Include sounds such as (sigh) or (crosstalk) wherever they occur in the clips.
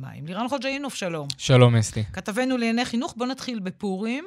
מים. לירן חוג'אינוף, שלום. שלום, אסתי. כתבנו לענייני חינוך, בואו נתחיל בפורים.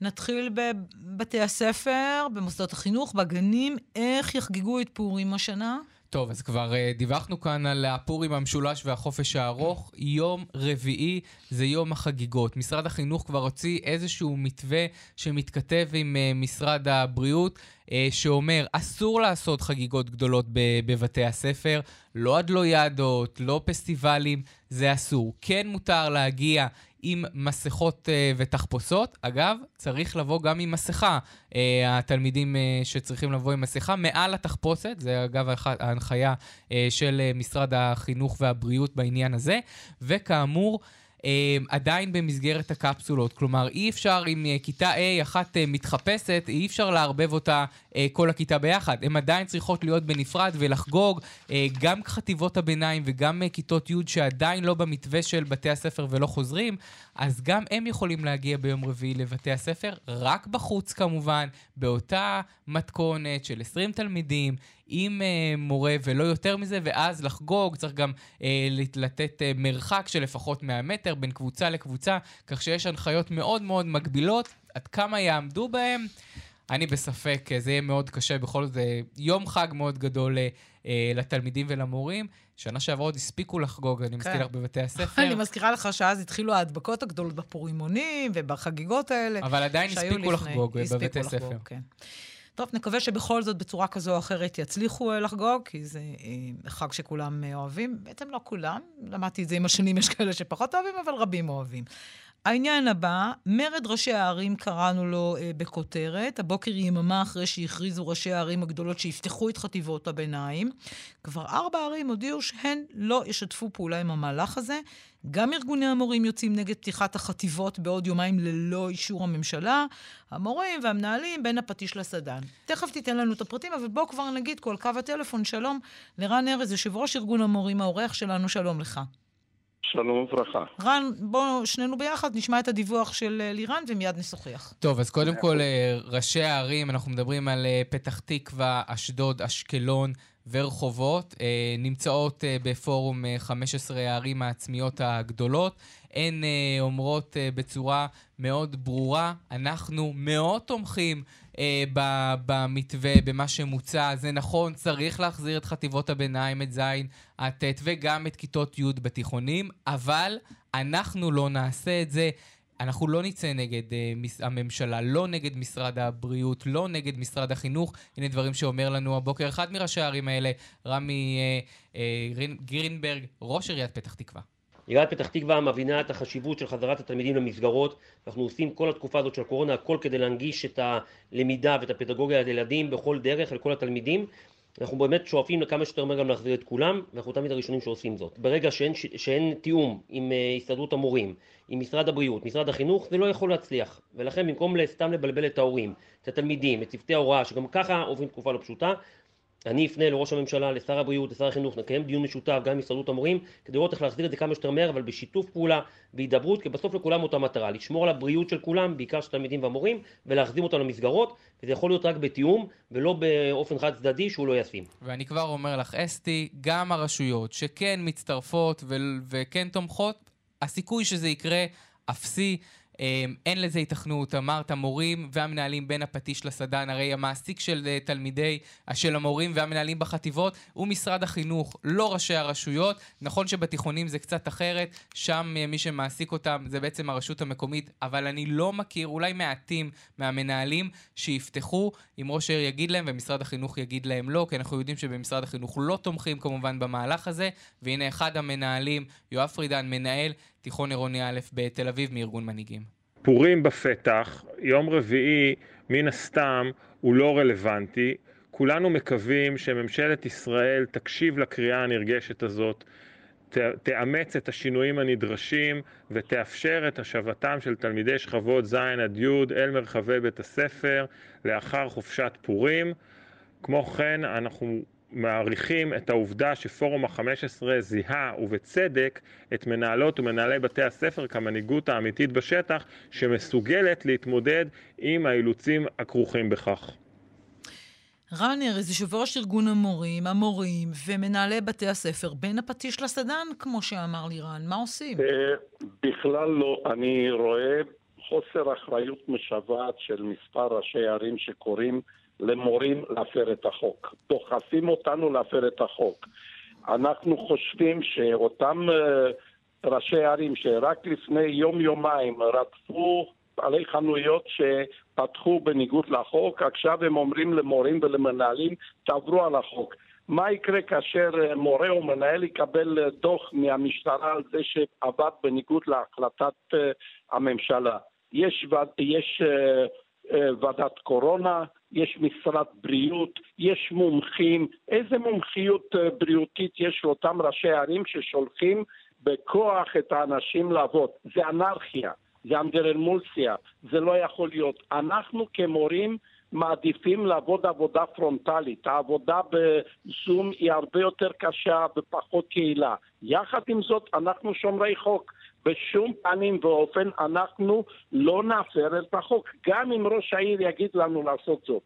נתחיל בבתי הספר, במוסדות החינוך, בגנים. איך יחגגו את פורים השנה? טוב, אז כבר uh, דיווחנו כאן על הפורים המשולש והחופש הארוך. יום רביעי זה יום החגיגות. משרד החינוך כבר הוציא איזשהו מתווה שמתכתב עם uh, משרד הבריאות, uh, שאומר, אסור לעשות חגיגות גדולות בבתי הספר, לא הדלויאדות, לא פסטיבלים, זה אסור. כן מותר להגיע עם מסכות uh, ותחפושות. אגב, צריך לבוא גם עם מסכה. Uh, התלמידים uh, שצריכים לבוא עם מסכה מעל התחפושת, זה אגב ההנחיה uh, של uh, משרד החינוך והבריאות בעניין הזה. וכאמור, אמ, עדיין במסגרת הקפסולות. כלומר, אי אפשר, אם אה, כיתה A אחת אה, מתחפשת, אי אפשר לערבב אותה אה, כל הכיתה ביחד. הן עדיין צריכות להיות בנפרד ולחגוג. גם חטיבות הביניים וגם כיתות י' שעדיין לא במתווה של בתי הספר ולא חוזרים, אז גם הם יכולים להגיע ביום רביעי לבתי הספר, רק בחוץ כמובן, באותה מתכונת של 20 תלמידים, עם uh, מורה ולא יותר מזה, ואז לחגוג, צריך גם uh, לתת uh, מרחק של לפחות 100 מטר בין קבוצה לקבוצה, כך שיש הנחיות מאוד מאוד מגבילות, עד כמה יעמדו בהם. אני בספק, זה יהיה מאוד קשה, בכל זאת, יום חג מאוד גדול לתלמידים ולמורים. שנה שעברה עוד הספיקו לחגוג, אני מזכיר כן. לך בבתי (laughs) הספר. אני מזכירה לך שאז התחילו ההדבקות הגדולות בפורימונים ובחגיגות האלה. אבל עדיין הספיקו לחגוג בבתי הספר. כן. טוב, נקווה שבכל זאת בצורה כזו או אחרת יצליחו אה, לחגוג, כי זה אה, חג שכולם אה, אוהבים. בעצם לא כולם, למדתי את זה עם השנים, יש כאלה שפחות אוהבים, אבל רבים אוהבים. העניין הבא, מרד ראשי הערים קראנו לו אה, בכותרת. הבוקר יממה אחרי שהכריזו ראשי הערים הגדולות שיפתחו את חטיבות הביניים. כבר ארבע ערים הודיעו שהן לא ישתפו פעולה עם המהלך הזה. גם ארגוני המורים יוצאים נגד פתיחת החטיבות בעוד יומיים ללא אישור הממשלה. המורים והמנהלים בין הפטיש לסדן. תכף תיתן לנו את הפרטים, אבל בואו כבר נגיד כל קו הטלפון שלום לרן ארז, יושב ראש ארגון המורים, העורך שלנו, שלום לך. שלום וברכה. רן, בואו שנינו ביחד נשמע את הדיווח של אה, לירן ומיד נשוחח. טוב, אז קודם כל, אה, ראשי הערים, אנחנו מדברים על אה, פתח תקווה, אשדוד, אשקלון ורחובות, נמצאות בפורום 15 הערים העצמיות הגדולות. הן אומרות בצורה מאוד ברורה, אנחנו מאוד תומכים אה, במתווה, במה שמוצע. זה נכון, צריך להחזיר את חטיבות הביניים, את ז' עד ט', וגם את כיתות י' בתיכונים, אבל אנחנו לא נעשה את זה. אנחנו לא נצא נגד uh, הממשלה, לא נגד משרד הבריאות, לא נגד משרד החינוך. הנה דברים שאומר לנו הבוקר אחד מראשי הערים האלה, רמי uh, uh, גרינברג, ראש עיריית פתח תקווה. עיריית פתח תקווה מבינה את החשיבות של חזרת התלמידים למסגרות. אנחנו עושים כל התקופה הזאת של הקורונה הכל כדי להנגיש את הלמידה ואת הפדגוגיה לילדים בכל דרך לכל התלמידים. אנחנו באמת שואפים לכמה שיותר מהר גם להחזיר את כולם, ואנחנו תמיד הראשונים שעושים זאת. ברגע שאין, שאין תיאום עם uh, הסתדרות המורים, עם משרד הבריאות, משרד החינוך, זה לא יכול להצליח. ולכן במקום סתם לבלבל את ההורים, את התלמידים, את צוותי ההוראה, שגם ככה עוברים תקופה לא פשוטה, אני אפנה לראש הממשלה, לשר הבריאות, לשר החינוך, נקיים דיון משותף גם עם הסתדרות המורים, כדי לראות איך להחזיר את זה כמה שיותר מהר, אבל בשיתוף פעולה, בהידברות, כי בסוף לכולם אותה מטרה, לשמור על הבריאות של כולם, בעיקר של תלמידים והמורים, ולהחזיר אותם למסגרות, וזה יכול להיות רק בתיאום, ולא באופן חד צדדי שהוא לא ישים. ואני כבר אומר לך, אסתי, גם הרשויות שכן מצטרפות ו- וכן תומכות, הסיכוי שזה יקרה אפסי. אמ, אין לזה התכנות, אמרת המורים והמנהלים בין הפטיש לסדן, הרי המעסיק של אה, תלמידי, אה, של המורים והמנהלים בחטיבות הוא משרד החינוך, לא ראשי הרשויות. נכון שבתיכונים זה קצת אחרת, שם אה, מי שמעסיק אותם זה בעצם הרשות המקומית, אבל אני לא מכיר, אולי מעטים מהמנהלים שיפתחו אם ראש העיר יגיד להם ומשרד החינוך יגיד להם לא, כי אנחנו יודעים שבמשרד החינוך לא תומכים כמובן במהלך הזה, והנה אחד המנהלים, יואב פרידן, מנהל תיכון עירוני א' בתל אביב מארגון מנהיגים. פורים בפתח, יום רביעי מן הסתם הוא לא רלוונטי. כולנו מקווים שממשלת ישראל תקשיב לקריאה הנרגשת הזאת, ת, תאמץ את השינויים הנדרשים ותאפשר את השבתם של תלמידי שכבות ז' עד י' אל מרחבי בית הספר לאחר חופשת פורים. כמו כן, אנחנו מעריכים את העובדה שפורום ה-15 זיהה, ובצדק, את מנהלות ומנהלי בתי הספר כמנהיגות האמיתית בשטח, שמסוגלת להתמודד עם האילוצים הכרוכים בכך. רן ארז, יושב ראש ארגון המורים, המורים ומנהלי בתי הספר, בין הפטיש לסדן, כמו שאמר לי רן, מה עושים? אה, בכלל לא. אני רואה חוסר אחריות משוועת של מספר ראשי ערים שקוראים למורים להפר את החוק. דוחפים אותנו להפר את החוק. אנחנו חושבים שאותם אה, ראשי ערים שרק לפני יום-יומיים רדפו בעלי חנויות שפתחו בניגוד לחוק, עכשיו הם אומרים למורים ולמנהלים, תעברו על החוק. מה יקרה כאשר אה, מורה או מנהל יקבל אה, דוח מהמשטרה על זה שעבד בניגוד להחלטת הממשלה? יש, יש ועדת קורונה, יש משרד בריאות, יש מומחים. איזה מומחיות אה, בריאותית יש לאותם ראשי ערים ששולחים בכוח את האנשים לעבוד? זה אנרכיה, זה אנדרמולסיה, זה לא יכול להיות. אנחנו כמורים מעדיפים לעבוד עבודה פרונטלית. העבודה בזום היא הרבה יותר קשה ופחות קהילה. יחד עם זאת, אנחנו שומרי חוק. בשום פנים ואופן אנחנו לא נפר את החוק, גם אם ראש העיר יגיד לנו לעשות זאת.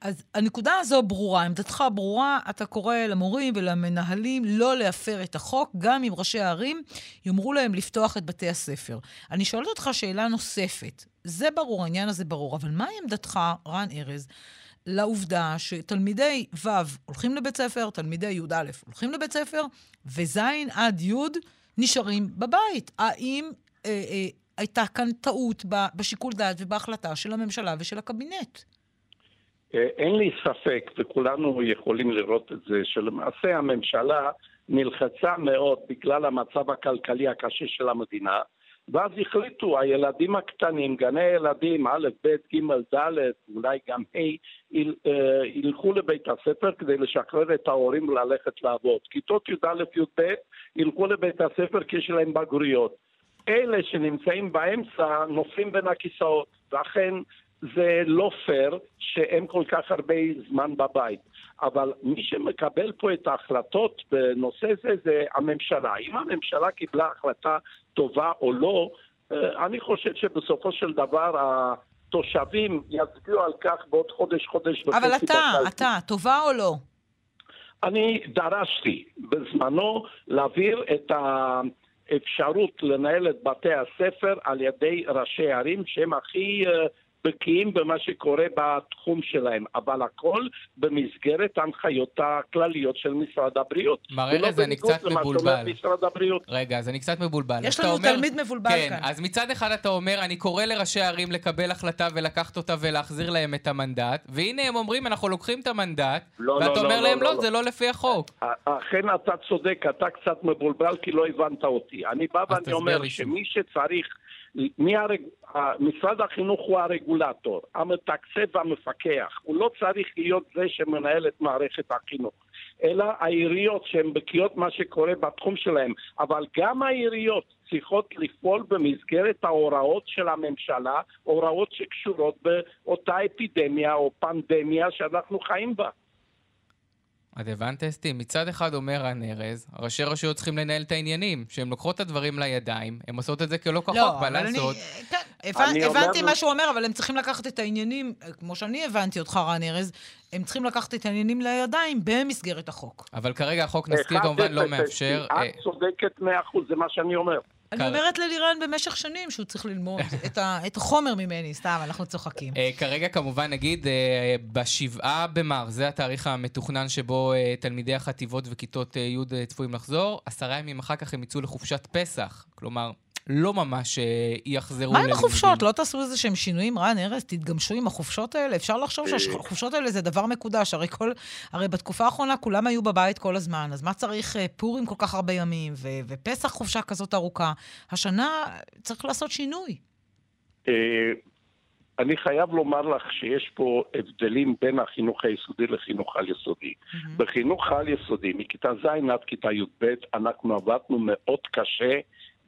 אז הנקודה הזו ברורה, עמדתך ברורה, אתה קורא למורים ולמנהלים לא להפר את החוק, גם אם ראשי הערים יאמרו להם לפתוח את בתי הספר. אני שואלת אותך שאלה נוספת. זה ברור, העניין הזה ברור, אבל מהי עמדתך, רן ארז, לעובדה שתלמידי ו' הולכים לבית ספר, תלמידי י"א הולכים לבית ספר, וז' עד י' נשארים בבית. האם אה, אה, הייתה כאן טעות בשיקול דעת ובהחלטה של הממשלה ושל הקבינט? אה, אין לי ספק, וכולנו יכולים לראות את זה, שלמעשה הממשלה נלחצה מאוד בגלל המצב הכלכלי הקשה של המדינה, ואז החליטו, הילדים הקטנים, גני ילדים, א', ב', ג', ד', אולי גם ה', אה, ילכו לבית הספר כדי לשחרר את ההורים וללכת לעבוד. כיתות י"א, י"ב ילכו לבית הספר כי יש להם בגרויות. אלה שנמצאים באמצע נופלים בין הכיסאות, ואכן זה לא פייר שהם כל כך הרבה זמן בבית. אבל מי שמקבל פה את ההחלטות בנושא זה זה הממשלה. אם הממשלה קיבלה החלטה טובה או לא, אה, אני חושב שבסופו של דבר התושבים יצביעו על כך בעוד חודש, חודש וחצי. אבל אתה, אתה, טובה או לא? אני דרשתי בזמנו להעביר את האפשרות לנהל את בתי הספר על ידי ראשי ערים שהם הכי uh, בקיאים במה שקורה בתחום שלהם, אבל הכל במסגרת ההנחיות הכלליות של משרד הבריאות. מר ארז, אני קצת מבולבל. רגע, אז אני קצת מבולבל. יש לנו אומר... תלמיד מבולבל כן, כאן. כן, אז מצד אחד אתה אומר, אני קורא לראשי הערים לקבל החלטה ולקחת אותה ולהחזיר להם את המנדט, והנה הם אומרים, אנחנו לוקחים את המנדט, לא, ואתה לא, אומר לא, להם, לא, לא, לא, זה לא לפי החוק. אכן אתה צודק, אתה קצת מבולבל כי לא הבנת אותי. אני בא ואני אומר שמי שצריך... הרג... משרד החינוך הוא הרגולטור, המתקצב והמפקח. הוא לא צריך להיות זה שמנהל את מערכת החינוך, אלא העיריות שהן בקיאות מה שקורה בתחום שלהן. אבל גם העיריות צריכות לפעול במסגרת ההוראות של הממשלה, הוראות שקשורות באותה אפידמיה או פנדמיה שאנחנו חיים בה. את הבנת, אסתי? מצד אחד אומר רן ארז, ראשי רשויות צריכים לנהל את העניינים, שהן לוקחות את הדברים לידיים, הן עושות את זה כלא כחוק, לא, מה לעשות? אני, כן, הבנ, הבנתי מה שהוא אומר, אבל הם צריכים לקחת את העניינים, כמו שאני הבנתי אותך, רן ארז, הם צריכים לקחת את העניינים לידיים במסגרת החוק. אבל כרגע החוק, נזכיר, כמובן לא מאפשר... את אה, צודקת מאה אחוז, זה מה שאני אומר. אני אומרת ללירן במשך שנים שהוא צריך ללמוד (laughs) את, החומר ממני, סתם, אנחנו צוחקים. Uh, כרגע כמובן נגיד, uh, בשבעה במר, זה התאריך המתוכנן שבו uh, תלמידי החטיבות וכיתות י' צפויים לחזור, עשרה ימים אחר כך הם יצאו לחופשת פסח. כלומר, לא ממש אה, יחזרו ללימודים. מה עם החופשות? לא תעשו איזה שהם שינויים? רן, ארז, תתגמשו עם החופשות האלה? אפשר לחשוב אה. שהחופשות האלה זה דבר מקודש. הרי, כל, הרי בתקופה האחרונה כולם היו בבית כל הזמן, אז מה צריך אה, פורים כל כך הרבה ימים, ו- ופסח חופשה כזאת ארוכה? השנה צריך לעשות שינוי. אני חייב לומר לך שיש פה הבדלים בין החינוך היסודי לחינוך על-יסודי. Mm-hmm. בחינוך על-יסודי, מכיתה ז' עד כיתה י"ב, אנחנו עבדנו מאוד קשה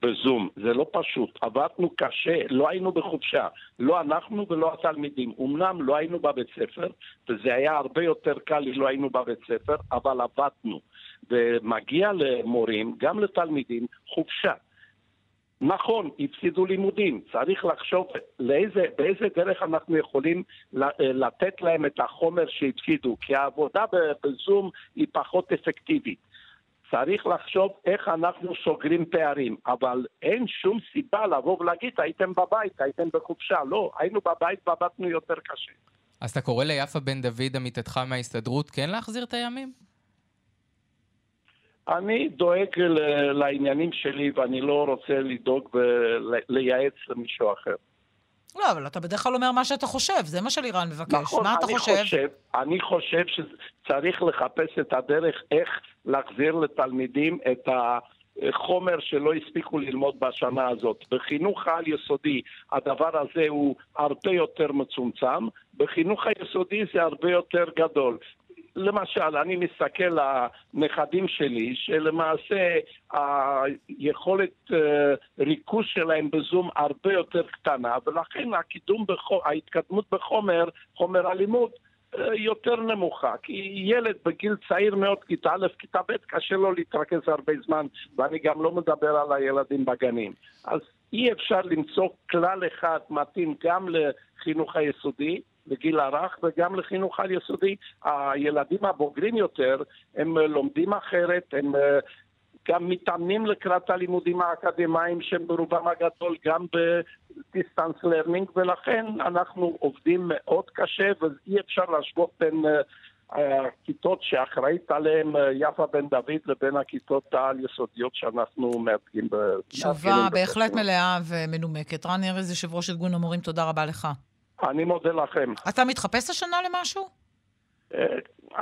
בזום. זה לא פשוט. עבדנו קשה, לא היינו בחופשה. לא אנחנו ולא התלמידים. אמנם לא היינו בבית ספר, וזה היה הרבה יותר קל אם לא היינו בבית ספר, אבל עבדנו. ומגיע למורים, גם לתלמידים, חופשה. נכון, הפסידו לימודים, צריך לחשוב לאיזה, באיזה דרך אנחנו יכולים לתת להם את החומר שהפסידו, כי העבודה בזום היא פחות אפקטיבית. צריך לחשוב איך אנחנו סוגרים פערים, אבל אין שום סיבה לבוא ולהגיד, הייתם בבית, הייתם בחופשה. לא, היינו בבית ועבדנו יותר קשה. אז אתה קורא ליפה בן דוד, עמיתתך מההסתדרות, כן להחזיר את הימים? אני דואג לעניינים שלי ואני לא רוצה לדאוג ולייעץ למישהו אחר. לא, אבל אתה בדרך כלל אומר מה שאתה חושב, זה מה שלירן מבקש. נכון, מה אתה אני חושב? חושב? אני חושב שצריך לחפש את הדרך איך להחזיר לתלמידים את החומר שלא הספיקו ללמוד בשנה הזאת. בחינוך העל-יסודי הדבר הזה הוא הרבה יותר מצומצם, בחינוך היסודי זה הרבה יותר גדול. למשל, אני מסתכל על הנכדים שלי, שלמעשה היכולת uh, ריכוז שלהם בזום הרבה יותר קטנה, ולכן הקידום, ההתקדמות בחומר, חומר הלימוד, יותר נמוכה. כי ילד בגיל צעיר מאוד, כיתה א', כיתה ב', קשה לו להתרכז הרבה זמן, ואני גם לא מדבר על הילדים בגנים. אז אי אפשר למצוא כלל אחד מתאים גם לחינוך היסודי, לגיל הרך וגם לחינוך על יסודי. הילדים הבוגרים יותר, הם לומדים אחרת, הם אה, גם מתאמנים לקראת הלימודים האקדמיים שהם ברובם הגדול גם ב distance learning ולכן אנחנו עובדים מאוד קשה ואי אפשר להשוות בין אה, הכיתות שאחראית עליהן אה, יפה בן דוד לבין הכיתות העל-יסודיות שאנחנו מייצגים. תשובה בהחלט מלאה ומנומקת. רן ארז, יושב ראש ארגון המורים, תודה רבה לך. אני מודה לכם. אתה מתחפש השנה למשהו? אה,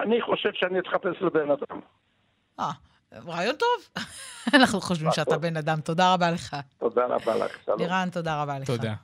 אני חושב שאני אתחפש לבן אדם. אה, רעיון טוב. (laughs) אנחנו חושבים שאתה בן אדם. תודה רבה לך. תודה רבה לך, שלום. לירן, תודה רבה לך. תודה.